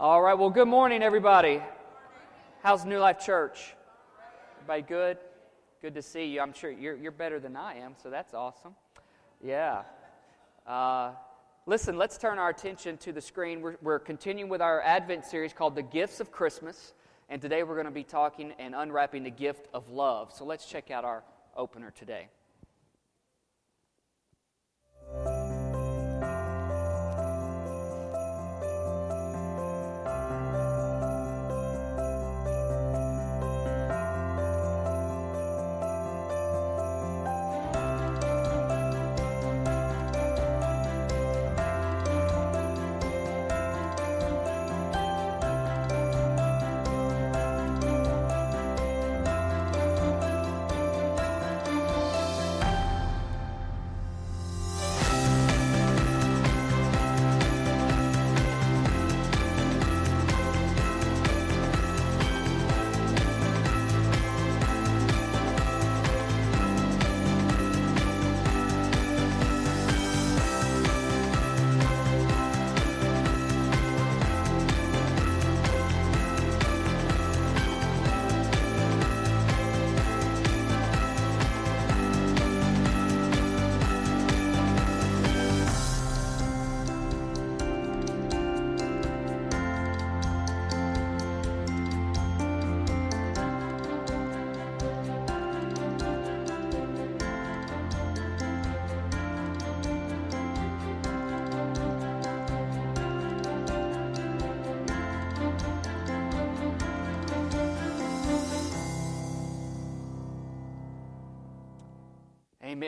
All right, well, good morning, everybody. How's New Life Church? Everybody good? Good to see you. I'm sure you're, you're better than I am, so that's awesome. Yeah. Uh, listen, let's turn our attention to the screen. We're, we're continuing with our Advent series called The Gifts of Christmas, and today we're going to be talking and unwrapping the gift of love. So let's check out our opener today.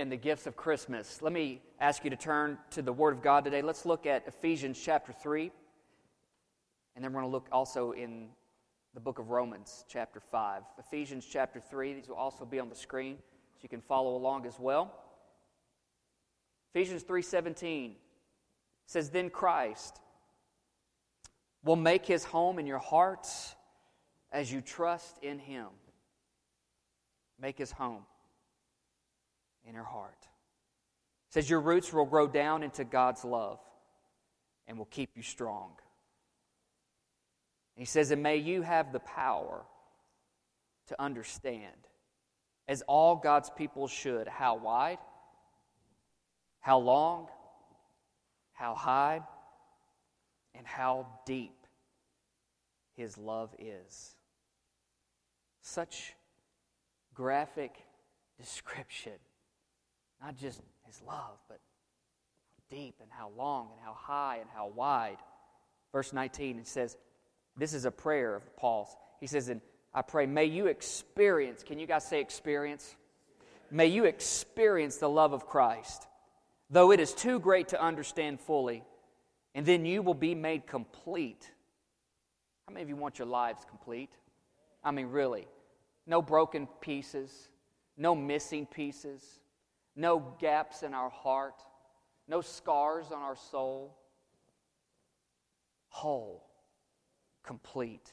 Amen. The gifts of Christmas. Let me ask you to turn to the Word of God today. Let's look at Ephesians chapter 3. And then we're going to look also in the book of Romans chapter 5. Ephesians chapter 3. These will also be on the screen so you can follow along as well. Ephesians 3:17 says then Christ will make his home in your hearts as you trust in him. Make his home in her heart. It says your roots will grow down into God's love and will keep you strong. And he says, and may you have the power to understand, as all God's people should, how wide, how long, how high, and how deep his love is. Such graphic description not just his love, but deep and how long and how high and how wide. Verse 19, it says, This is a prayer of Paul's. He says, And I pray, may you experience, can you guys say experience? May you experience the love of Christ, though it is too great to understand fully, and then you will be made complete. How many of you want your lives complete? I mean, really. No broken pieces, no missing pieces no gaps in our heart, no scars on our soul. Whole, complete.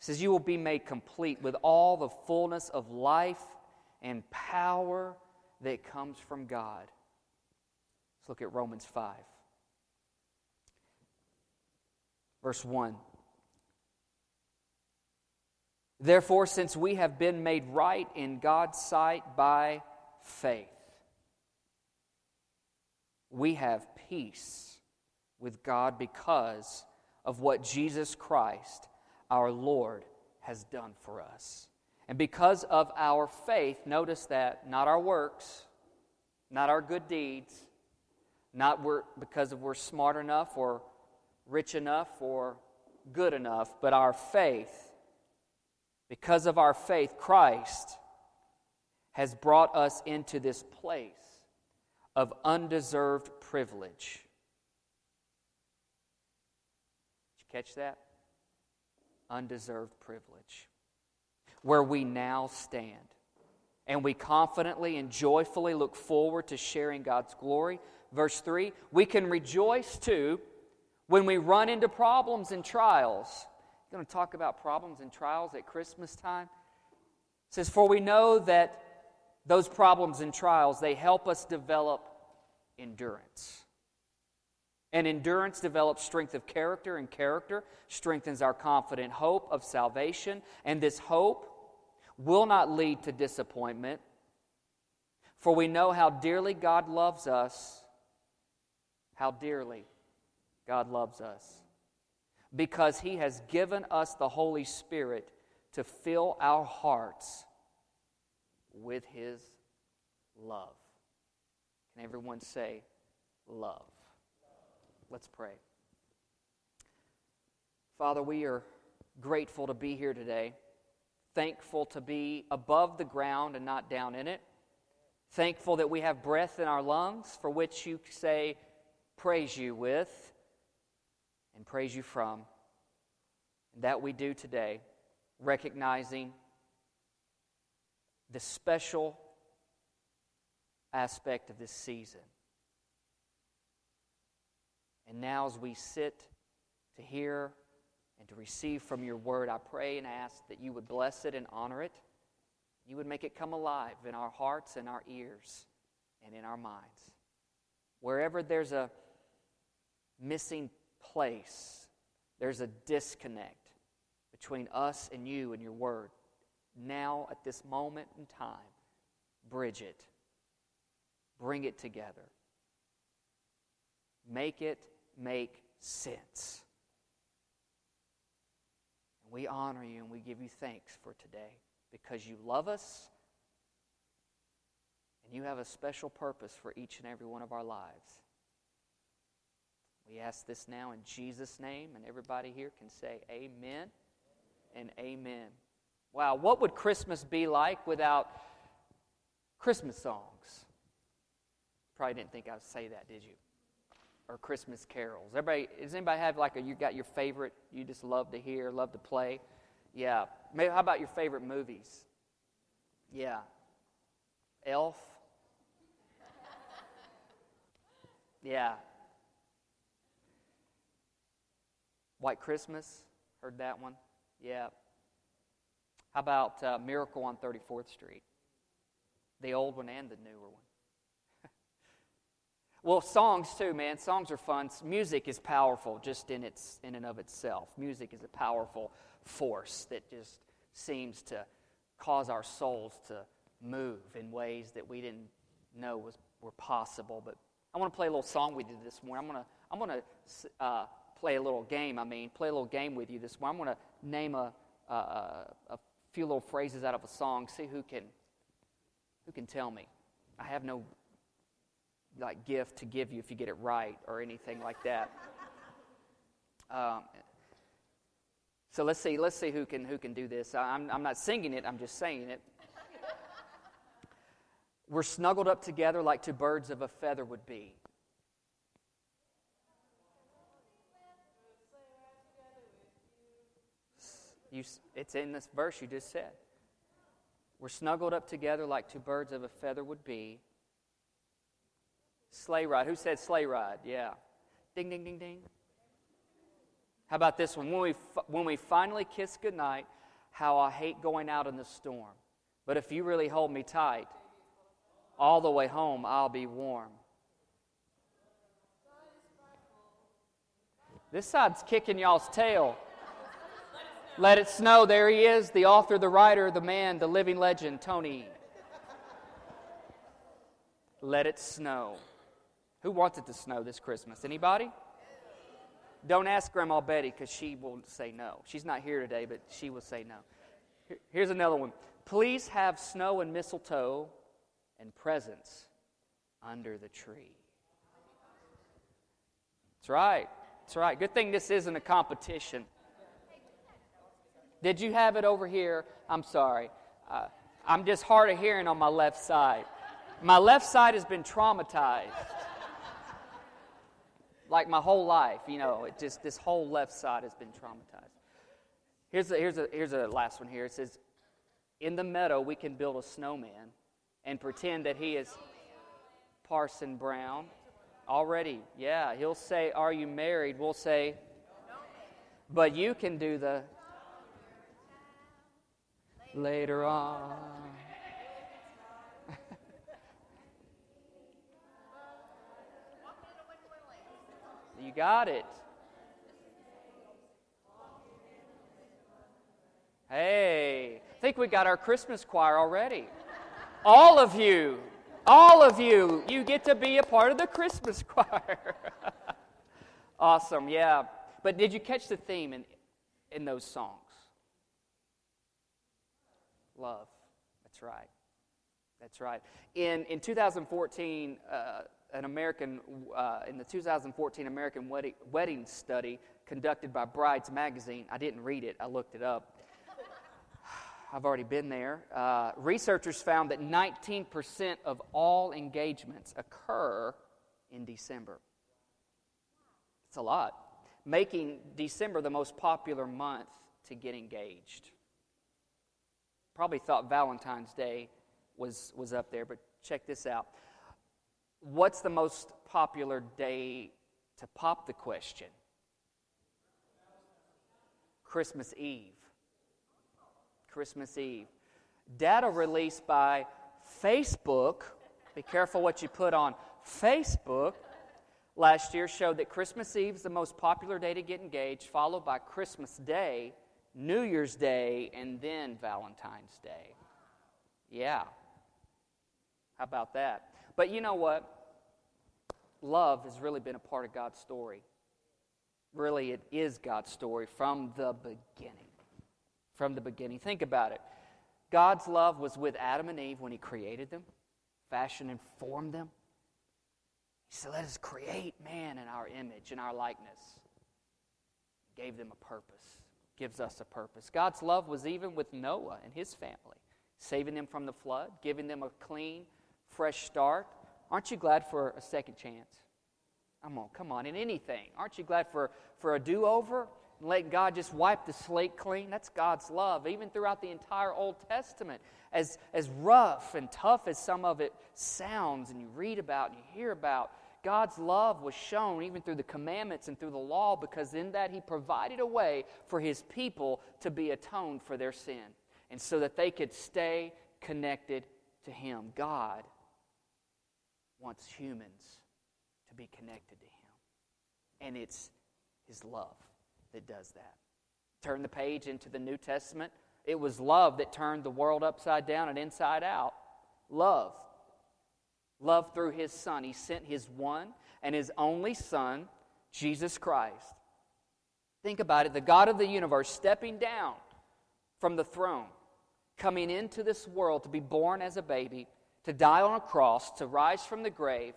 Says, You will be made complete with all the fullness of life and power that comes from God. Let's look at Romans 5. Verse 1. Therefore, since we have been made right in God's sight by faith, we have peace with God because of what Jesus Christ, our Lord, has done for us. And because of our faith, notice that not our works, not our good deeds, not we're, because of we're smart enough or rich enough or good enough, but our faith. Because of our faith, Christ has brought us into this place of undeserved privilege. Did you catch that? Undeserved privilege. Where we now stand. And we confidently and joyfully look forward to sharing God's glory. Verse 3 we can rejoice too when we run into problems and trials. I'm going to talk about problems and trials at Christmas time. It says, For we know that those problems and trials, they help us develop endurance. And endurance develops strength of character, and character strengthens our confident hope of salvation. And this hope will not lead to disappointment, for we know how dearly God loves us. How dearly God loves us. Because He has given us the Holy Spirit to fill our hearts with His love. Can everyone say, love? Let's pray. Father, we are grateful to be here today, thankful to be above the ground and not down in it, thankful that we have breath in our lungs for which you say, praise you with and praise you from. And that we do today, recognizing the special aspect of this season. And now, as we sit to hear and to receive from your word, I pray and ask that you would bless it and honor it. You would make it come alive in our hearts and our ears and in our minds. Wherever there's a missing place, there's a disconnect between us and you and your word. Now, at this moment in time, bridge it, bring it together, make it make sense. We honor you and we give you thanks for today because you love us and you have a special purpose for each and every one of our lives. We ask this now in Jesus' name, and everybody here can say amen and amen. Wow, what would Christmas be like without Christmas songs? Probably didn't think I'd say that, did you? or Christmas carols? Everybody, does anybody have like a you got your favorite you just love to hear, love to play? Yeah. Maybe how about your favorite movies? Yeah. Elf. Yeah. White Christmas. Heard that one? Yeah. How about uh, Miracle on 34th Street? The old one and the newer one. Well, songs too, man. Songs are fun. Music is powerful just in its in and of itself. Music is a powerful force that just seems to cause our souls to move in ways that we didn't know was were possible. But I want to play a little song with you this morning. I'm gonna I'm gonna uh, play a little game. I mean, play a little game with you this morning. I'm gonna name a, a, a few little phrases out of a song. See who can who can tell me. I have no like gift to give you if you get it right or anything like that. Um, so let's see. Let's see who can who can do this. I'm I'm not singing it. I'm just saying it. We're snuggled up together like two birds of a feather would be. You, it's in this verse you just said. We're snuggled up together like two birds of a feather would be. Sleigh ride. Who said sleigh ride? Yeah. Ding, ding, ding, ding. How about this one? When we, when we finally kiss goodnight, how I hate going out in the storm. But if you really hold me tight, all the way home I'll be warm. This side's kicking y'all's tail. Let it snow. There he is, the author, the writer, the man, the living legend, Tony. Let it snow. Who wants it to snow this Christmas? Anybody? Don't ask Grandma Betty because she will say no. She's not here today, but she will say no. Here's another one. Please have snow and mistletoe and presents under the tree. That's right. That's right. Good thing this isn't a competition. Did you have it over here? I'm sorry. Uh, I'm just hard of hearing on my left side. My left side has been traumatized like my whole life, you know, it just this whole left side has been traumatized. Here's a, here's a, here's a last one here. It says, In the meadow, we can build a snowman and pretend that he is Parson Brown. Already, yeah. He'll say, Are you married? We'll say, But you can do the later on. You got it. Hey, I think we got our Christmas choir already. All of you, all of you, you get to be a part of the Christmas choir. awesome, yeah. But did you catch the theme in, in those songs? Love. That's right. That's right. In, in 2014, uh, an American, uh, in the 2014 American wedding, wedding study conducted by Brides Magazine, I didn't read it, I looked it up. I've already been there. Uh, researchers found that 19% of all engagements occur in December. It's a lot, making December the most popular month to get engaged. Probably thought Valentine's Day was, was up there, but check this out. What's the most popular day to pop the question? Christmas Eve. Christmas Eve. Data released by Facebook, be careful what you put on Facebook, last year showed that Christmas Eve is the most popular day to get engaged, followed by Christmas Day, New Year's Day, and then Valentine's Day. Yeah. How about that? But you know what? Love has really been a part of God's story. Really, it is God's story from the beginning from the beginning. Think about it. God's love was with Adam and Eve when He created them, fashioned and formed them. He said, Let us create man in our image, in our likeness. Gave them a purpose, gives us a purpose. God's love was even with Noah and his family, saving them from the flood, giving them a clean, fresh start. Aren't you glad for a second chance? Come on, come on, in anything. Aren't you glad for, for a do over? and let God just wipe the slate clean. That's God's love, even throughout the entire Old Testament. As, as rough and tough as some of it sounds, and you read about and you hear about, God's love was shown even through the commandments and through the law because in that He provided a way for His people to be atoned for their sin and so that they could stay connected to Him. God wants humans to be connected to Him, and it's His love that does that. Turn the page into the New Testament. It was love that turned the world upside down and inside out. Love. Love through his Son. He sent his one and his only Son, Jesus Christ. Think about it the God of the universe stepping down from the throne, coming into this world to be born as a baby, to die on a cross, to rise from the grave.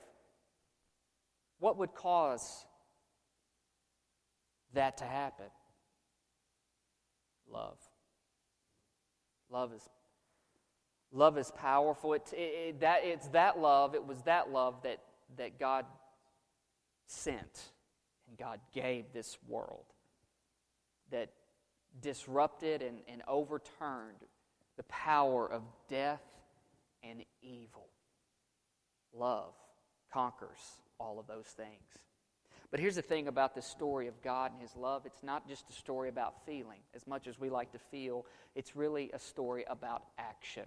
What would cause that to happen? Love. Love is love is powerful. It, it, that, it's that love, it was that love that, that God sent and God gave this world that disrupted and, and overturned the power of death and evil. Love conquers all of those things. But here's the thing about the story of God and His love it's not just a story about feeling, as much as we like to feel, it's really a story about action.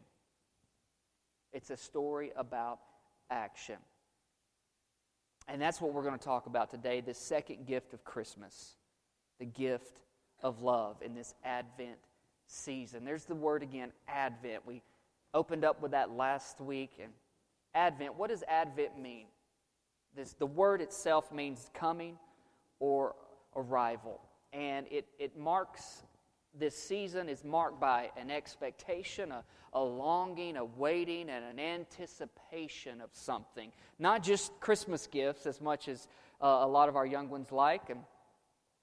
It's a story about action. And that's what we're going to talk about today the second gift of Christmas, the gift of love in this Advent season. There's the word again, Advent. We opened up with that last week. And Advent, what does Advent mean? This, the word itself means coming or arrival. And it, it marks, this season is marked by an expectation, a, a longing, a waiting, and an anticipation of something. Not just Christmas gifts, as much as uh, a lot of our young ones like. And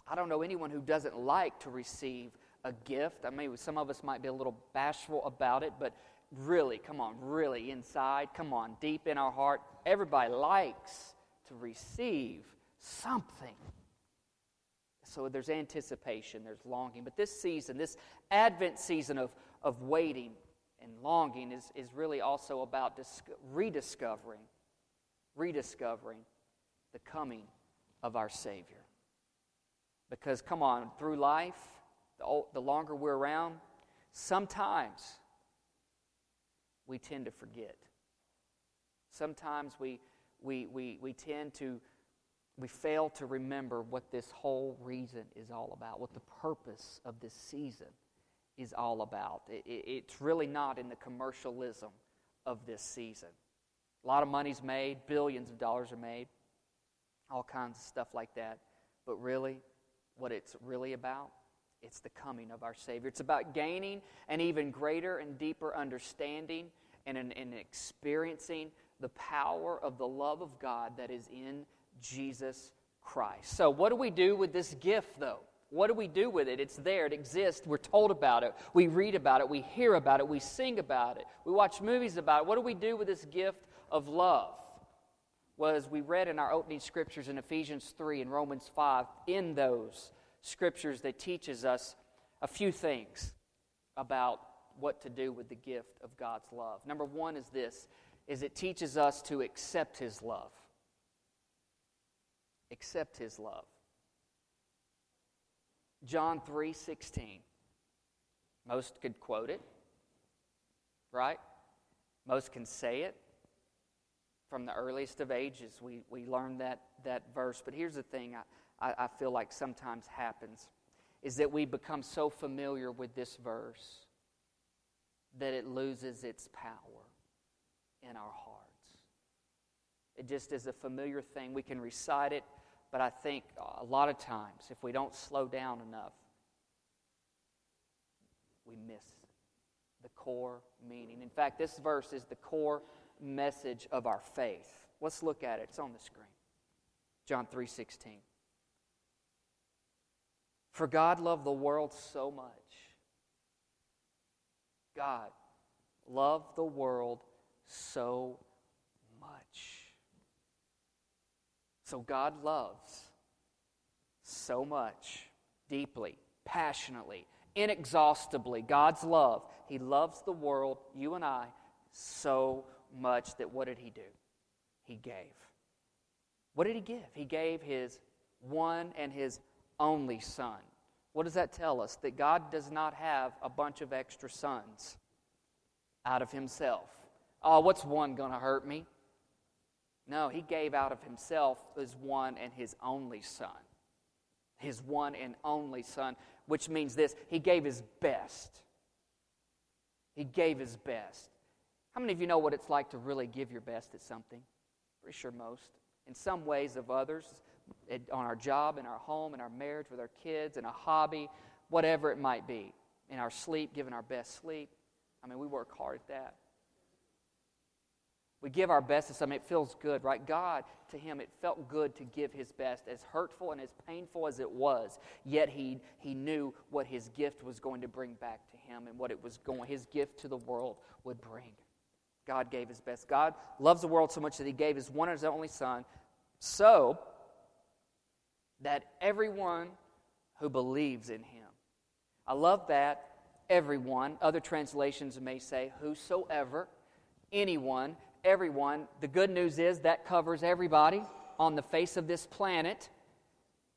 I don't know anyone who doesn't like to receive a gift. I mean, some of us might be a little bashful about it, but really, come on, really inside, come on, deep in our heart, everybody likes to receive something. So there's anticipation, there's longing. But this season, this Advent season of, of waiting and longing, is, is really also about dis- rediscovering, rediscovering the coming of our Savior. Because, come on, through life, the, the longer we're around, sometimes we tend to forget. Sometimes we we, we, we tend to we fail to remember what this whole reason is all about, what the purpose of this season is all about. It, it, it's really not in the commercialism of this season. A lot of money's made, billions of dollars are made, all kinds of stuff like that. But really, what it's really about, it's the coming of our Savior. It's about gaining an even greater and deeper understanding and, and experiencing the power of the love of God that is in Jesus Christ. So, what do we do with this gift, though? What do we do with it? It's there, it exists, we're told about it, we read about it, we hear about it, we sing about it, we watch movies about it. What do we do with this gift of love? Well, as we read in our opening scriptures in Ephesians 3 and Romans 5, in those scriptures that teaches us a few things about what to do with the gift of God's love. Number one is this is it teaches us to accept his love. Accept his love. John 3:16. Most could quote it, right? Most can say it. From the earliest of ages, we, we learn that, that verse. But here's the thing I, I feel like sometimes happens is that we become so familiar with this verse that it loses its power in our hearts. It just is a familiar thing. We can recite it but I think a lot of times, if we don't slow down enough, we miss the core meaning. In fact, this verse is the core message of our faith. Let's look at it. It's on the screen. John 3:16. For God loved the world so much. God loved the world so So God loves so much, deeply, passionately, inexhaustibly. God's love. He loves the world, you and I, so much that what did He do? He gave. What did He give? He gave His one and His only Son. What does that tell us? That God does not have a bunch of extra sons out of Himself. Oh, what's one going to hurt me? No, he gave out of himself his one and his only son. His one and only son, which means this he gave his best. He gave his best. How many of you know what it's like to really give your best at something? Pretty sure most. In some ways, of others, on our job, in our home, in our marriage, with our kids, in a hobby, whatever it might be. In our sleep, giving our best sleep. I mean, we work hard at that. We give our best to something, it feels good, right? God, to him, it felt good to give his best, as hurtful and as painful as it was. Yet he, he knew what his gift was going to bring back to him and what it was going, his gift to the world would bring. God gave his best. God loves the world so much that he gave his one and his only son, so that everyone who believes in him. I love that. Everyone. Other translations may say, whosoever, anyone everyone. The good news is that covers everybody on the face of this planet.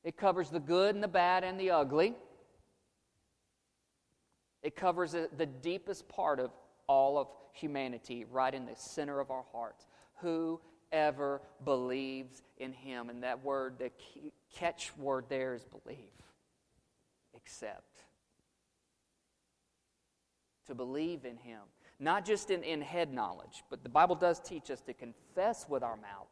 It covers the good and the bad and the ugly. It covers the deepest part of all of humanity, right in the center of our hearts. Whoever believes in Him. And that word, the catch word there is believe, accept. To believe in Him not just in, in head knowledge, but the Bible does teach us to confess with our mouth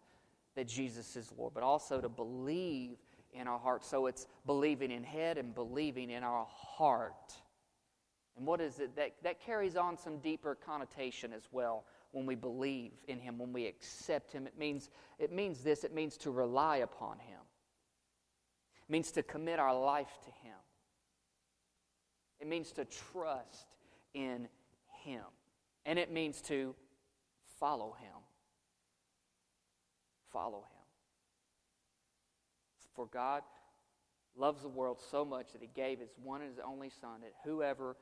that Jesus is Lord, but also to believe in our heart. So it's believing in head and believing in our heart. And what is it? That, that carries on some deeper connotation as well when we believe in Him, when we accept Him. It means, it means this it means to rely upon Him, it means to commit our life to Him, it means to trust in Him and it means to follow him. Follow him. For God loves the world so much that he gave his one and his only Son, that whoever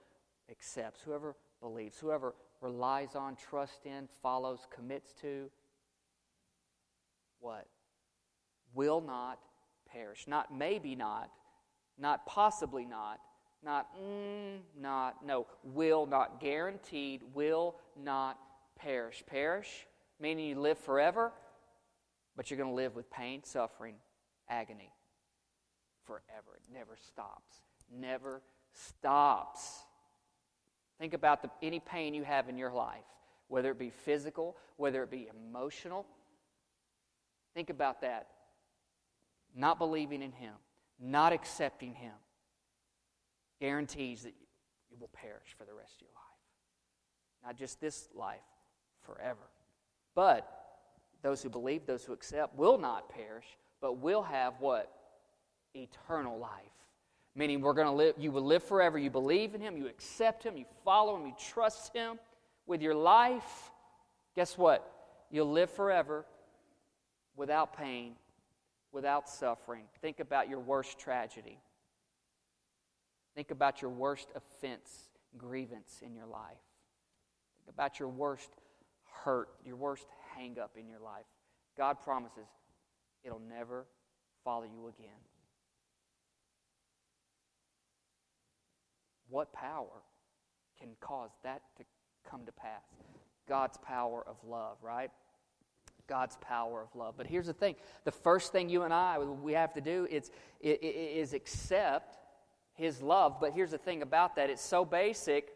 accepts, whoever believes, whoever relies on, trusts in, follows, commits to, what? Will not perish. Not maybe not, not possibly not, not, mm, not, no, will not, guaranteed, will not perish. Perish, meaning you live forever, but you're going to live with pain, suffering, agony forever. It never stops. Never stops. Think about the, any pain you have in your life, whether it be physical, whether it be emotional. Think about that. Not believing in Him, not accepting Him, guarantees that you will perish for the rest of your life. Not just this life, forever. But those who believe, those who accept, will not perish, but will have what? Eternal life. Meaning we're going to live, you will live forever. You believe in Him, you accept Him, you follow Him, you trust Him with your life. Guess what? You'll live forever without pain, without suffering. Think about your worst tragedy. Think about your worst offense, grievance in your life. Think about your worst hurt, your worst hang up in your life. God promises it'll never follow you again. What power can cause that to come to pass? God's power of love, right? God's power of love. But here's the thing the first thing you and I we have to do is, is accept his love. But here's the thing about that it's so basic,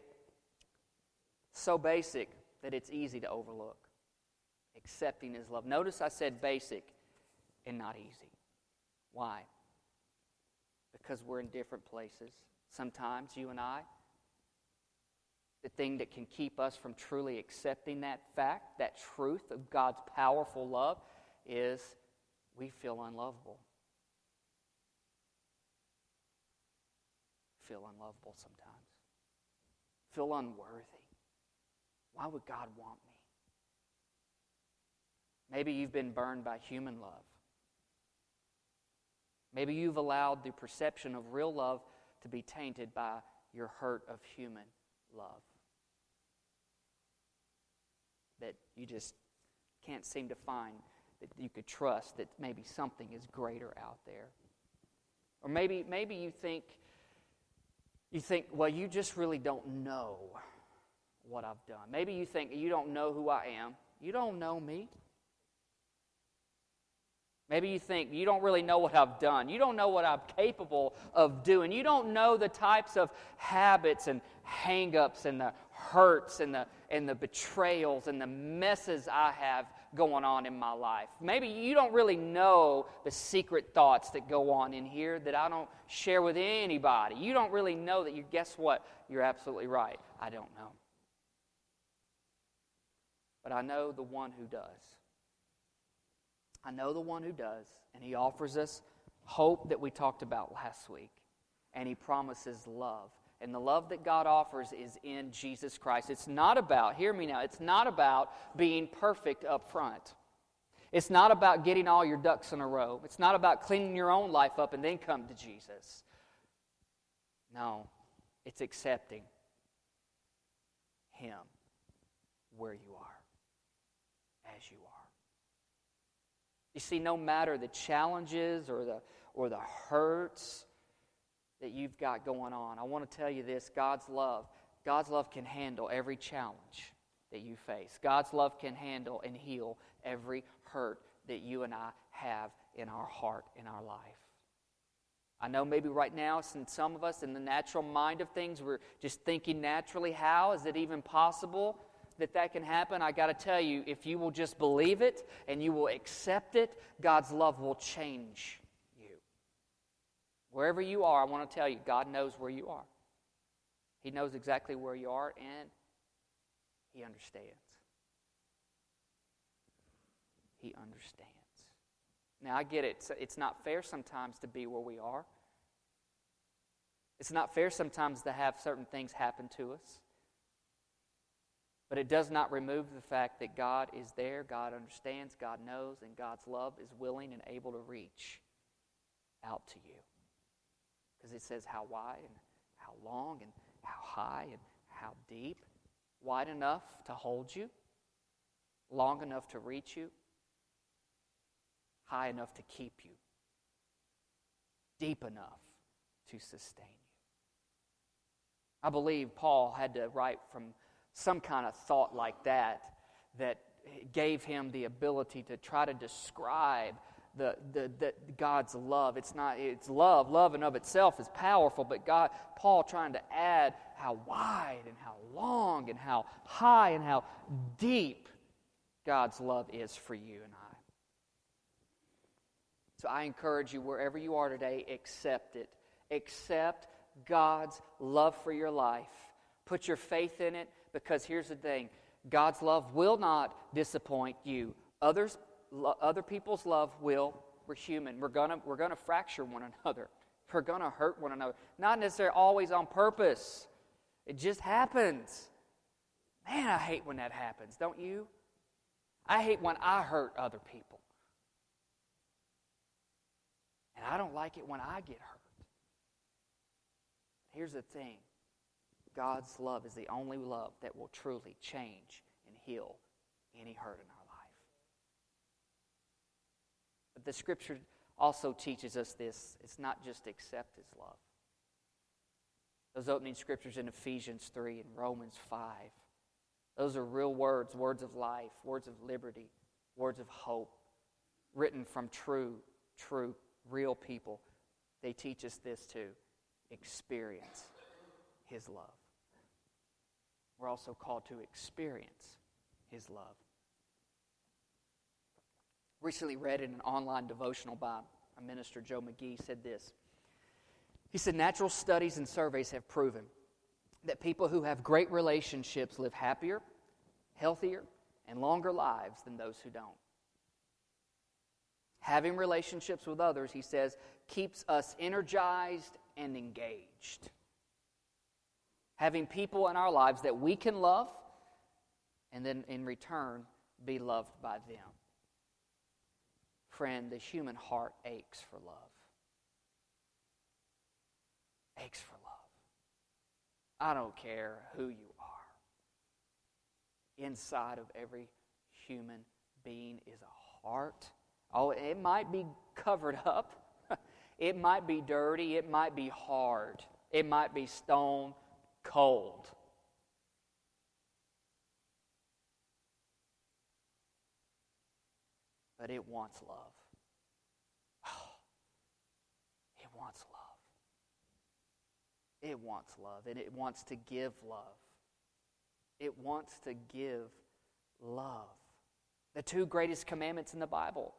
so basic that it's easy to overlook. Accepting his love. Notice I said basic and not easy. Why? Because we're in different places. Sometimes you and I, the thing that can keep us from truly accepting that fact, that truth of God's powerful love, is we feel unlovable. Feel unlovable sometimes. Feel unworthy. Why would God want me? Maybe you've been burned by human love. Maybe you've allowed the perception of real love to be tainted by your hurt of human love. That you just can't seem to find that you could trust that maybe something is greater out there. Or maybe, maybe you think you think, well, you just really don't know what I've done. Maybe you think you don't know who I am. You don't know me. Maybe you think you don't really know what I've done. You don't know what I'm capable of doing. You don't know the types of habits and hangups and the hurts and the, and the betrayals and the messes I have going on in my life. Maybe you don't really know the secret thoughts that go on in here that I don't share with anybody. You don't really know that you guess what? You're absolutely right. I don't know. But I know the one who does. I know the one who does, and he offers us hope that we talked about last week, and he promises love. And the love that God offers is in Jesus Christ. It's not about, hear me now, it's not about being perfect up front. It's not about getting all your ducks in a row. It's not about cleaning your own life up and then come to Jesus. No, it's accepting Him where you are, as you are. You see, no matter the challenges or the, or the hurts that you've got going on. I want to tell you this God's love, God's love can handle every challenge that you face. God's love can handle and heal every hurt that you and I have in our heart, in our life. I know maybe right now, since some of us in the natural mind of things, we're just thinking naturally, how is it even possible that that can happen? I got to tell you, if you will just believe it and you will accept it, God's love will change Wherever you are, I want to tell you, God knows where you are. He knows exactly where you are, and He understands. He understands. Now, I get it. It's not fair sometimes to be where we are. It's not fair sometimes to have certain things happen to us. But it does not remove the fact that God is there, God understands, God knows, and God's love is willing and able to reach out to you because it says how wide and how long and how high and how deep. Wide enough to hold you, long enough to reach you, high enough to keep you, deep enough to sustain you. I believe Paul had to write from some kind of thought like that that gave him the ability to try to describe the, the, the, God's love. It's not, it's love. Love and of itself is powerful, but God, Paul trying to add how wide and how long and how high and how deep God's love is for you and I. So I encourage you, wherever you are today, accept it. Accept God's love for your life. Put your faith in it because here's the thing God's love will not disappoint you. Others, lo- other people's love will. We're human. We're going to we're gonna fracture one another. We're going to hurt one another. Not necessarily always on purpose, it just happens. Man, I hate when that happens, don't you? I hate when I hurt other people. And I don't like it when I get hurt. Here's the thing God's love is the only love that will truly change and heal any hurt in our life. But the scripture also teaches us this it's not just accept his love. Those opening scriptures in Ephesians 3 and Romans 5, those are real words, words of life, words of liberty, words of hope, written from true, true, real people. They teach us this too experience his love. We're also called to experience his love. Recently read in an online devotional by a minister, Joe McGee, said this. He said, Natural studies and surveys have proven that people who have great relationships live happier, healthier, and longer lives than those who don't. Having relationships with others, he says, keeps us energized and engaged. Having people in our lives that we can love, and then in return, be loved by them. Friend, the human heart aches for love. Aches for love. I don't care who you are. Inside of every human being is a heart. Oh, it might be covered up it might be dirty, it might be hard, it might be stone cold. But it wants love. It wants love. It wants love, and it wants to give love. It wants to give love. The two greatest commandments in the Bible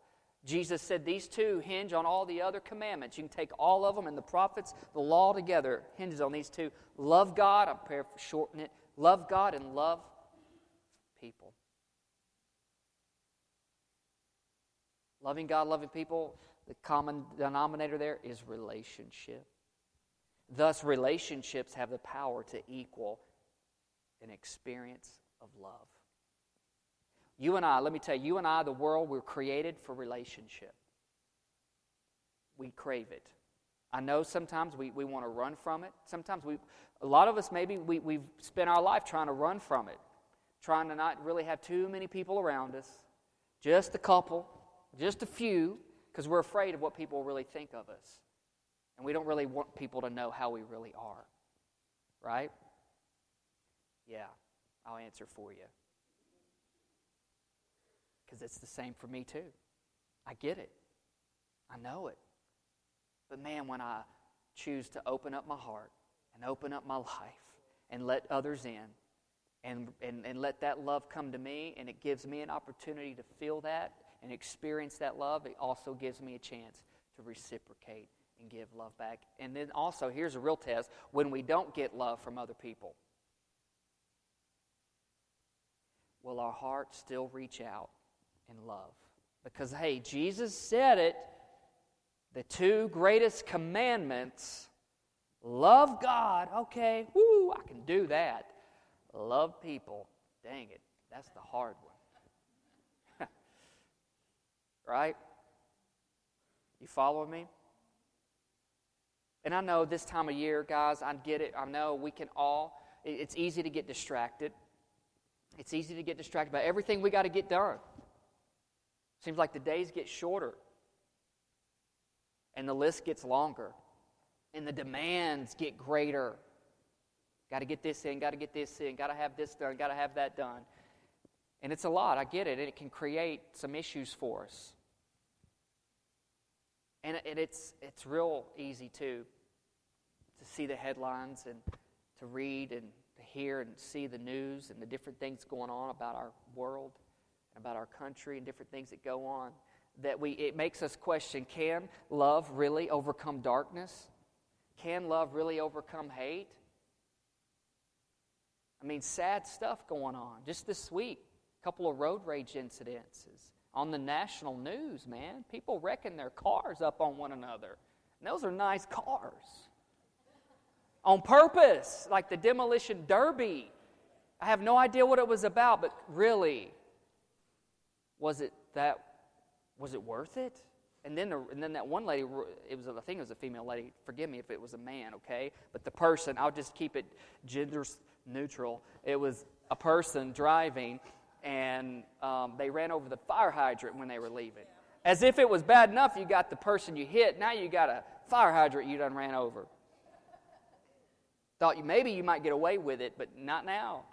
Jesus said these two hinge on all the other commandments. You can take all of them and the prophets, the law together hinges on these two. Love God, I'm shorten it. Love God and love people. Loving God, loving people, the common denominator there is relationship. Thus, relationships have the power to equal an experience of love. You and I, let me tell you, you and I, the world, we're created for relationship. We crave it. I know sometimes we, we want to run from it. Sometimes we, a lot of us maybe we, we've spent our life trying to run from it, trying to not really have too many people around us, just a couple, just a few, because we're afraid of what people really think of us. And we don't really want people to know how we really are. Right? Yeah, I'll answer for you because it's the same for me too. I get it, I know it. But man, when I choose to open up my heart and open up my life and let others in and, and, and let that love come to me, and it gives me an opportunity to feel that and experience that love, it also gives me a chance to reciprocate and give love back. And then also, here's a real test when we don't get love from other people. Will our heart still reach out in love. Because, hey, Jesus said it the two greatest commandments love God. Okay, woo, I can do that. Love people. Dang it, that's the hard one. Right? You follow me? And I know this time of year, guys, I get it. I know we can all, it's easy to get distracted. It's easy to get distracted by everything we got to get done. Seems like the days get shorter and the list gets longer and the demands get greater. Got to get this in, got to get this in, got to have this done, got to have that done. And it's a lot, I get it, and it can create some issues for us. And, it's, it's real easy, too, to see the headlines and to read and to hear and see the news and the different things going on about our world and about our country and different things that go on that we it makes us question can love really overcome darkness? Can love really overcome hate? I mean sad stuff going on. Just this week couple of road rage incidences on the national news man people wrecking their cars up on one another and those are nice cars on purpose like the demolition derby i have no idea what it was about but really was it that was it worth it? And then, the, and then that one lady, it was, I think it was a female lady. Forgive me if it was a man, okay? But the person, I'll just keep it gender neutral. It was a person driving, and um, they ran over the fire hydrant when they were leaving. As if it was bad enough, you got the person you hit. Now you got a fire hydrant you done ran over. Thought you maybe you might get away with it, but not now.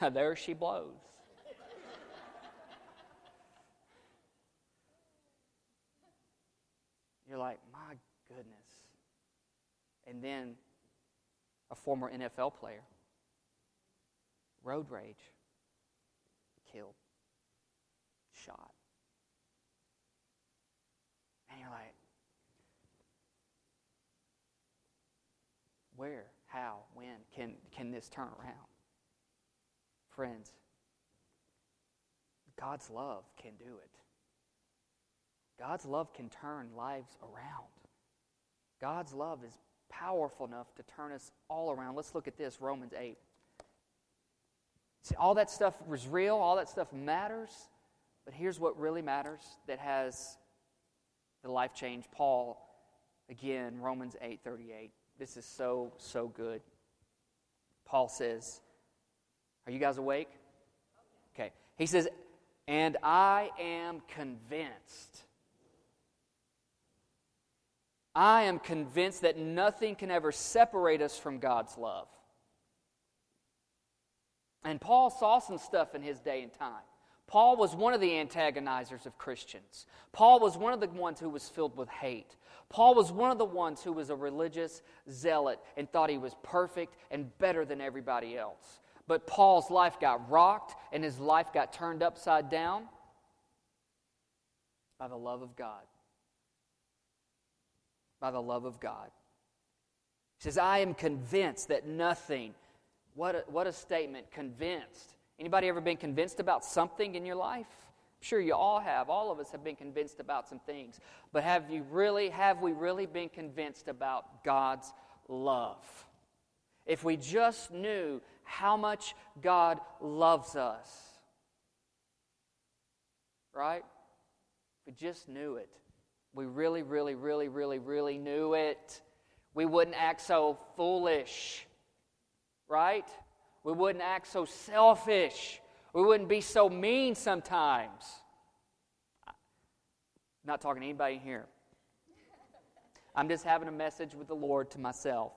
there she blows. You're like, my goodness. And then a former NFL player, road rage, killed, shot. And you're like, where, how, when can, can this turn around? Friends, God's love can do it. God's love can turn lives around. God's love is powerful enough to turn us all around. Let's look at this Romans 8. See, all that stuff was real, all that stuff matters, but here's what really matters that has the life change. Paul, again, Romans 8 38. This is so, so good. Paul says, Are you guys awake? Okay. He says, And I am convinced I am convinced that nothing can ever separate us from God's love. And Paul saw some stuff in his day and time. Paul was one of the antagonizers of Christians. Paul was one of the ones who was filled with hate. Paul was one of the ones who was a religious zealot and thought he was perfect and better than everybody else. But Paul's life got rocked and his life got turned upside down by the love of God by the love of God. He says, I am convinced that nothing, what a, what a statement, convinced. Anybody ever been convinced about something in your life? I'm sure you all have. All of us have been convinced about some things. But have you really, have we really been convinced about God's love? If we just knew how much God loves us, right? If we just knew it we really, really, really, really, really knew it, we wouldn't act so foolish, right? We wouldn't act so selfish. We wouldn't be so mean sometimes. I'm not talking to anybody here. I'm just having a message with the Lord to myself.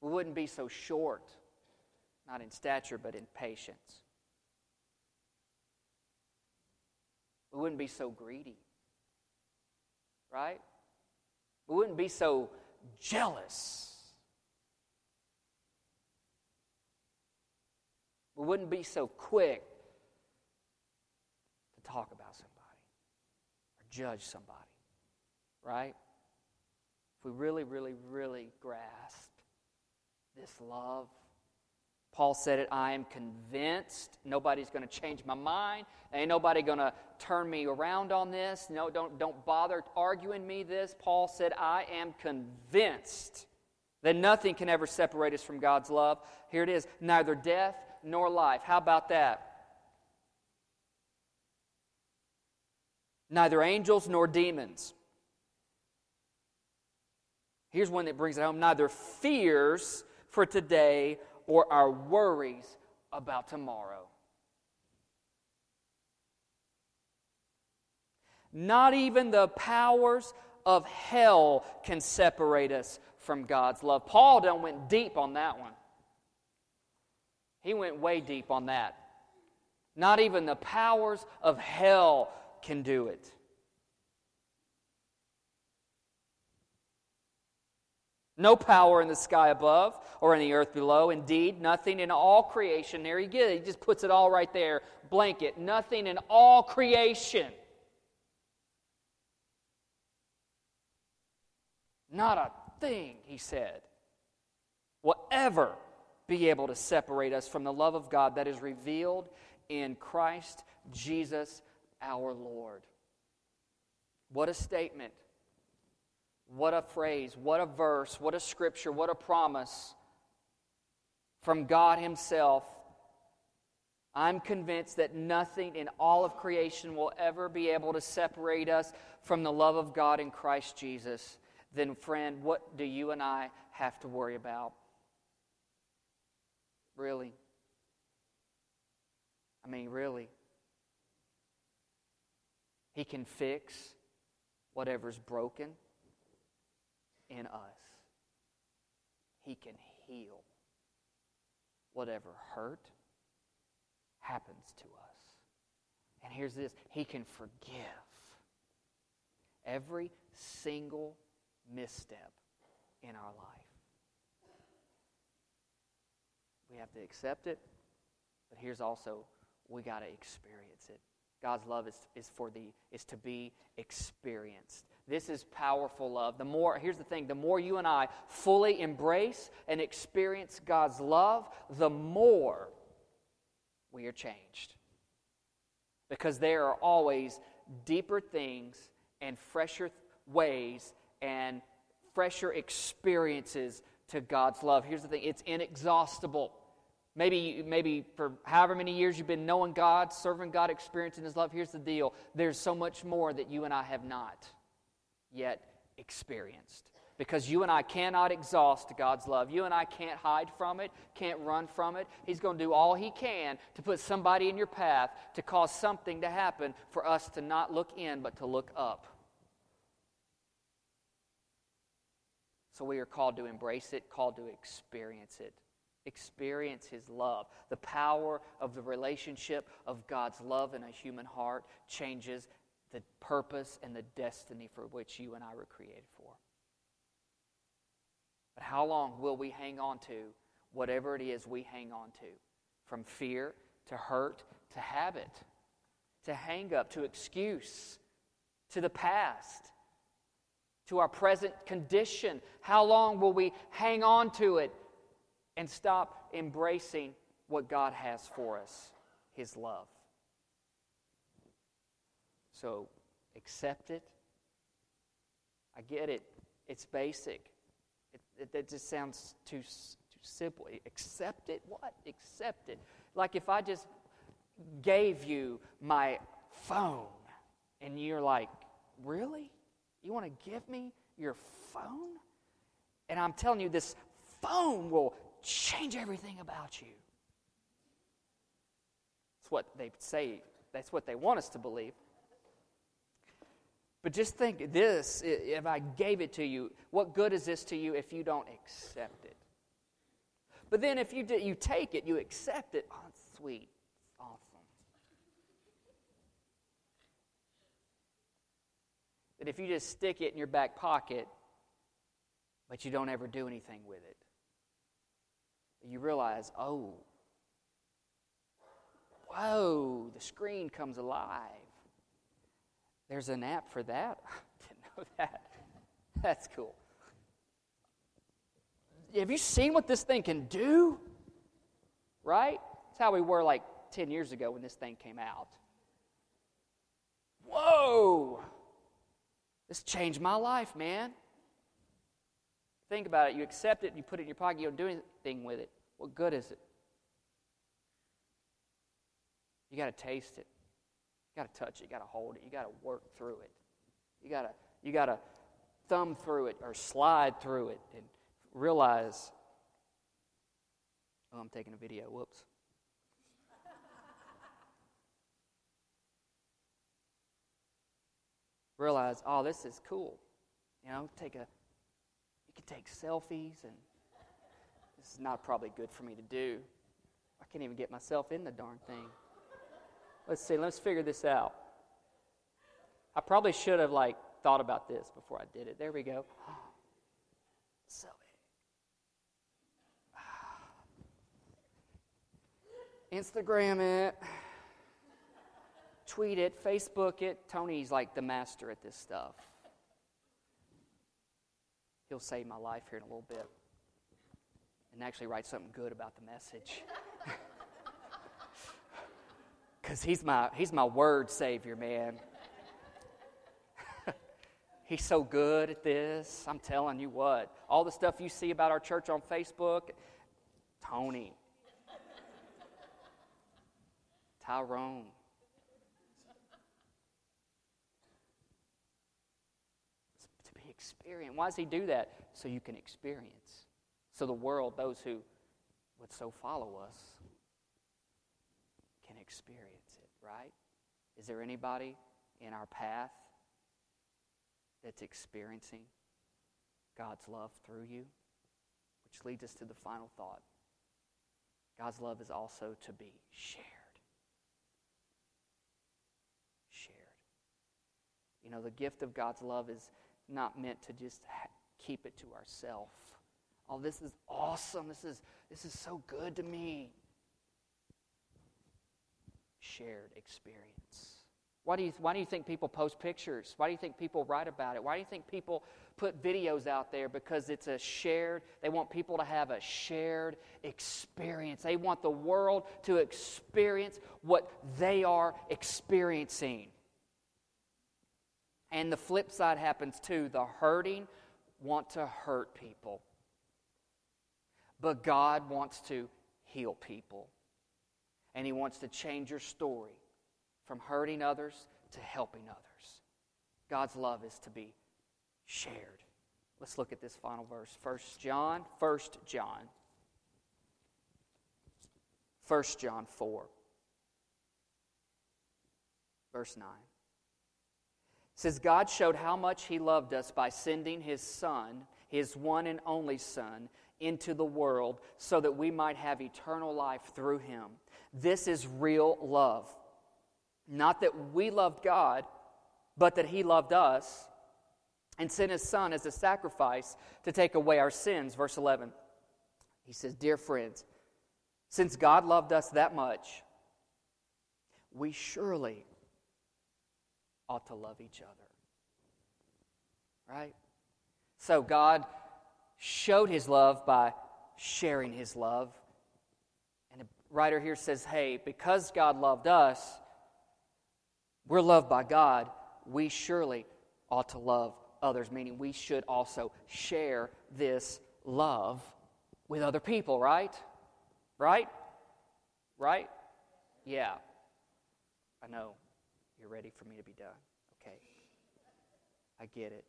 We wouldn't be so short, not in stature, but in patience. We wouldn't be so greedy right? We wouldn't be so jealous. We wouldn't be so quick to talk about somebody or judge somebody, right? If we really, really, really grasp this love Paul said it, I am convinced nobody's going to change my mind. Ain't nobody going to turn me around on this. No, don't, don't bother arguing me this. Paul said, I am convinced that nothing can ever separate us from God's love. Here it is neither death nor life. How about that? Neither angels nor demons. Here's one that brings it home neither fears for today or our worries about tomorrow. Not even the powers of hell can separate us from God's love. Paul done went deep on that one. He went way deep on that. Not even the powers of hell can do it. No power in the sky above or in the earth below. Indeed, nothing in all creation. There he gets, he just puts it all right there, blanket. Nothing in all creation. Not a thing, he said. Whatever be able to separate us from the love of God that is revealed in Christ Jesus our Lord. What a statement. What a phrase. What a verse. What a scripture. What a promise from God Himself. I'm convinced that nothing in all of creation will ever be able to separate us from the love of God in Christ Jesus. Then, friend, what do you and I have to worry about? Really? I mean, really? He can fix whatever's broken in us. He can heal whatever hurt happens to us. And here's this He can forgive every single misstep in our life. We have to accept it, but here's also we got to experience it. God's love is, is for the is to be experienced. This is powerful love. The more here's the thing, the more you and I fully embrace and experience God's love, the more we are changed. Because there are always deeper things and fresher ways and fresher experiences to God's love. Here's the thing, it's inexhaustible. Maybe, maybe for however many years you've been knowing God, serving God, experiencing His love, here's the deal there's so much more that you and I have not yet experienced. Because you and I cannot exhaust God's love. You and I can't hide from it, can't run from it. He's going to do all He can to put somebody in your path to cause something to happen for us to not look in, but to look up. So we are called to embrace it, called to experience it experience His love. The power of the relationship of God's love in a human heart changes the purpose and the destiny for which you and I were created for. But how long will we hang on to whatever it is we hang on to? From fear to hurt to habit to hang up to excuse to the past to our present condition. How long will we hang on to it and stop embracing what God has for us His love. So accept it. I get it. It's basic. It, it, just sounds too, too simple. Accept it? What? Accept it. Like if I just gave you my phone and you're like, really? You want to give me your phone? And I'm telling you, this phone will change everything about you. That's what they say, that's what they want us to believe. But just think this if I gave it to you, what good is this to you if you don't accept it? But then if you, do, you take it, you accept it, oh, sweet, it's awesome. But if you just stick it in your back pocket, but you don't ever do anything with it, you realize, oh, whoa, the screen comes alive. There's an app for that? I didn't know that. That's cool. Have you seen what this thing can do? Right? That's how we were like 10 years ago when this thing came out. Whoa! This changed my life, man. Think about it. You accept it, you put it in your pocket, you don't do anything with it. What good is it? You got to taste it. You got to touch it. You got to hold it. You got to work through it. You got to you got to thumb through it or slide through it and realize Oh, I'm taking a video. Whoops. realize, oh, this is cool. You know, take a you can take selfies, and this is not probably good for me to do. I can't even get myself in the darn thing. Let's see, let's figure this out. I probably should have like thought about this before I did it. There we go. Selfie. Instagram it, tweet it, Facebook it. Tony's like the master at this stuff. He'll save my life here in a little bit and actually write something good about the message. Because he's my, he's my word savior, man. he's so good at this. I'm telling you what. All the stuff you see about our church on Facebook, Tony, Tyrone. Experienced. Why does he do that? So you can experience. So the world, those who would so follow us, can experience it, right? Is there anybody in our path that's experiencing God's love through you? Which leads us to the final thought God's love is also to be shared. Shared. You know, the gift of God's love is not meant to just keep it to ourselves. Oh, this is awesome. This is, this is so good to me. Shared experience. Why do, you, why do you think people post pictures? Why do you think people write about it? Why do you think people put videos out there? Because it's a shared, they want people to have a shared experience. They want the world to experience what they are experiencing. And the flip side happens too. The hurting want to hurt people. But God wants to heal people. And He wants to change your story from hurting others to helping others. God's love is to be shared. Let's look at this final verse. First John, First John. First John 4. Verse 9. Says, God showed how much He loved us by sending His Son, His one and only Son, into the world so that we might have eternal life through him. This is real love. Not that we loved God, but that he loved us and sent his son as a sacrifice to take away our sins. Verse 11. He says, Dear friends, since God loved us that much, we surely ought to love each other. Right? So God showed his love by sharing his love. And the writer here says, hey, because God loved us, we're loved by God, we surely ought to love others, meaning we should also share this love with other people, right? Right? Right? Yeah. I know. You're ready for me to be done. Okay. I get it.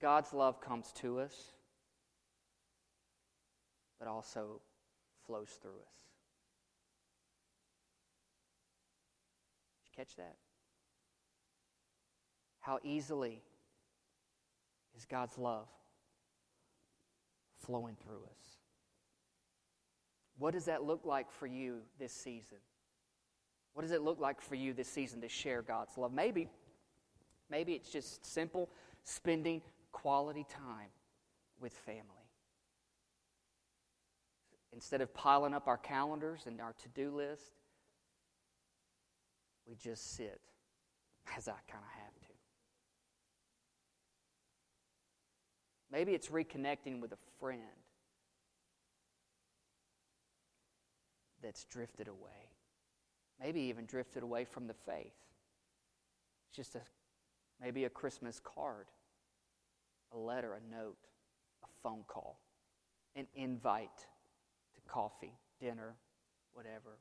God's love comes to us, but also flows through us. Did you catch that? How easily is God's love flowing through us? What does that look like for you this season? What does it look like for you this season to share God's love? Maybe, maybe it's just simple spending quality time with family. Instead of piling up our calendars and our to do list, we just sit, as I kind of have to. Maybe it's reconnecting with a friend that's drifted away. Maybe even drifted away from the faith. It's just a maybe a Christmas card a letter, a note, a phone call, an invite to coffee, dinner, whatever.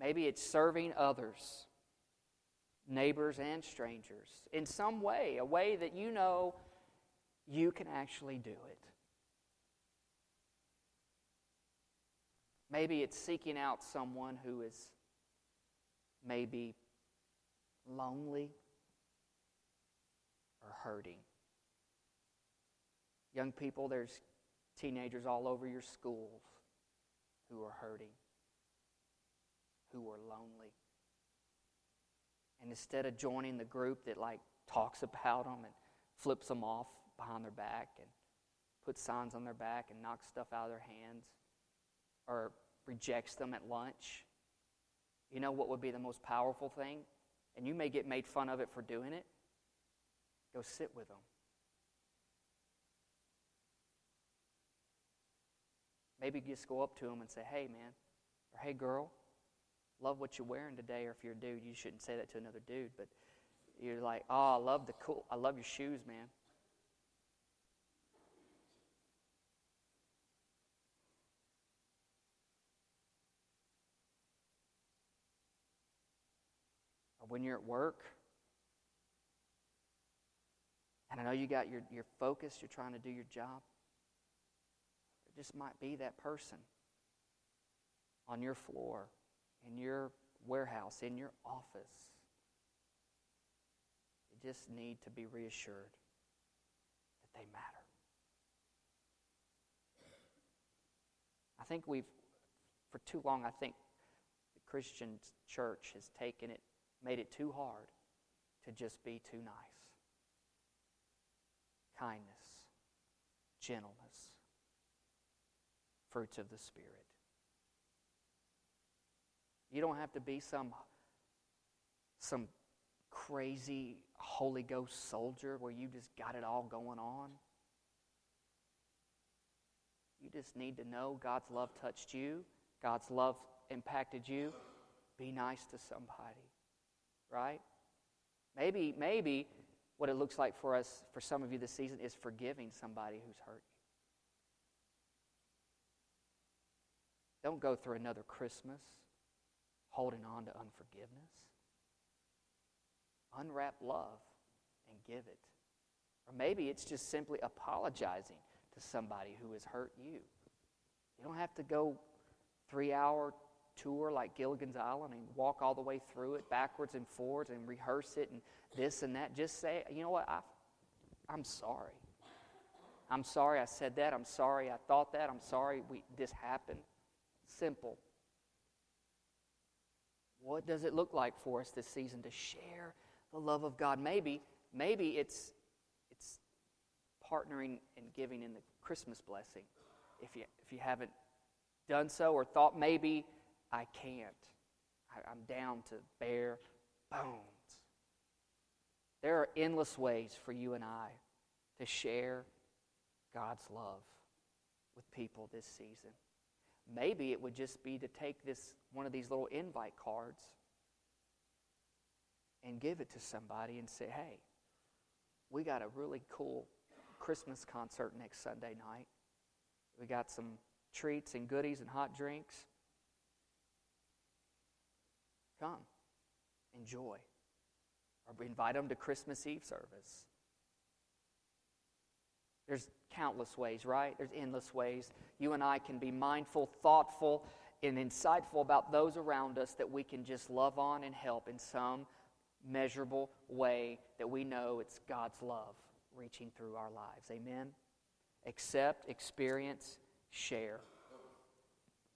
Maybe it's serving others, neighbors and strangers, in some way, a way that you know you can actually do it. Maybe it's seeking out someone who is maybe lonely or hurting. Young people, there's teenagers all over your schools who are hurting, who are lonely. And instead of joining the group that like talks about them and flips them off behind their back and puts signs on their back and knocks stuff out of their hands or rejects them at lunch. You know what would be the most powerful thing? And you may get made fun of it for doing it. Go sit with them. Maybe just go up to them and say, hey, man, or hey, girl, love what you're wearing today. Or if you're a dude, you shouldn't say that to another dude, but you're like, oh, I love the cool, I love your shoes, man. When you're at work, and I know you got your, your focus, you're trying to do your job It just might be that person on your floor, in your warehouse, in your office. You just need to be reassured that they matter. I think we've, for too long, I think the Christian church has taken it, made it too hard to just be too nice. Kindness, gentleness, fruits of the Spirit. You don't have to be some, some crazy Holy Ghost soldier where you just got it all going on. You just need to know God's love touched you, God's love impacted you. Be nice to somebody, right? Maybe, maybe what it looks like for us, for some of you this season, is forgiving somebody who's hurt you. Don't go through another Christmas holding on to unforgiveness. Unwrap love and give it. Or maybe it's just simply apologizing to somebody who has hurt you. You don't have to go three hour tour like Gilligan's Island and walk all the way through it backwards and forwards and rehearse it and this and that. Just say, you know what, I, I'm sorry. I'm sorry I said that. I'm sorry I thought that. I'm sorry we, this happened simple. What does it look like for us this season to share the love of God? Maybe, maybe it's it's partnering and giving in the Christmas blessing. If you if you haven't done so or thought maybe I can't, I, I'm down to bare bones. There are endless ways for you and I to share God's love with people this season. Maybe it would just be to take this one of these little invite cards and give it to somebody and say, "Hey, we got a really cool Christmas concert next Sunday night. We got some treats and goodies and hot drinks. Come, enjoy." Or invite them to Christmas Eve service. There's countless ways, right? There's endless ways. You and I can be mindful, thoughtful, and insightful about those around us that we can just love on and help in some measurable way that we know it's God's love reaching through our lives. Amen? Accept, experience, share.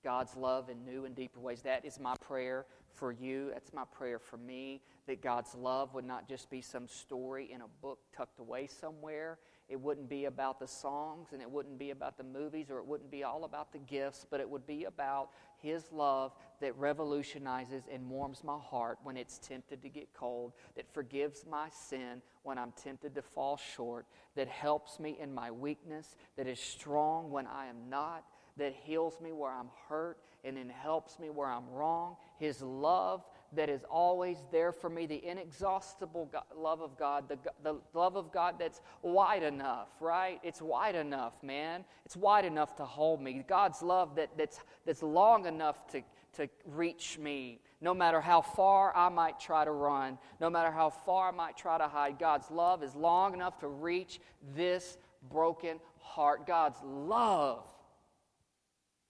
God's love in new and deeper ways. That is my prayer for you. That's my prayer for me. That God's love would not just be some story in a book tucked away somewhere it wouldn't be about the songs and it wouldn't be about the movies or it wouldn't be all about the gifts, but it would be about His love that revolutionizes and warms my heart when it's tempted to get cold, that forgives my sin when I'm tempted to fall short, that helps me in my weakness, that is strong when I am not, that heals me where I'm hurt and then helps me where I'm wrong. His love that is always there for me, the inexhaustible God, love of God, the, the love of God that's wide enough, right? It's wide enough, man. It's wide enough to hold me. God's love that, that's, that's long enough to, to reach me, no matter how far I might try to run, no matter how far I might try to hide. God's love is long enough to reach this broken heart. God's love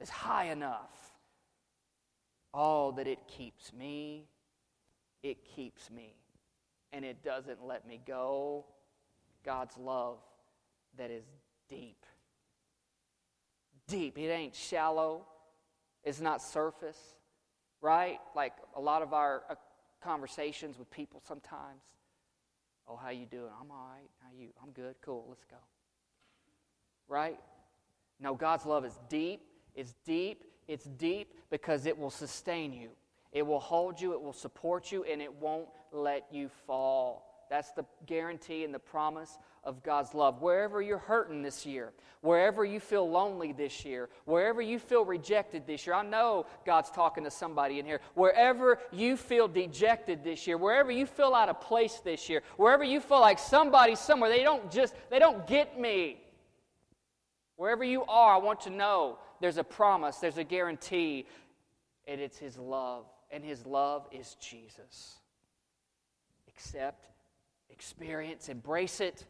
is high enough. Oh, that it keeps me it keeps me and it doesn't let me go. God's love that is deep. Deep. It ain't shallow. It's not surface, right? Like a lot of our uh, conversations with people sometimes. Oh, how you doing? I'm all right. How you? I'm good. Cool. Let's go. right? No, God's love is deep, it's deep, it's deep because it will sustain you. It will hold you, it will support you, and it won't let you fall. That's the guarantee and the promise of God's love. Wherever you're hurting this year, wherever you feel lonely this year, wherever you feel rejected this year, I know God's talking to somebody in here. Wherever you feel dejected this year, wherever you feel out of place this year, wherever you feel like somebody somewhere, they don't just, they don't get me. Wherever you are, I want to know there's a promise, there's a guarantee, and it's His love. And His love is Jesus. Accept experience, embrace it,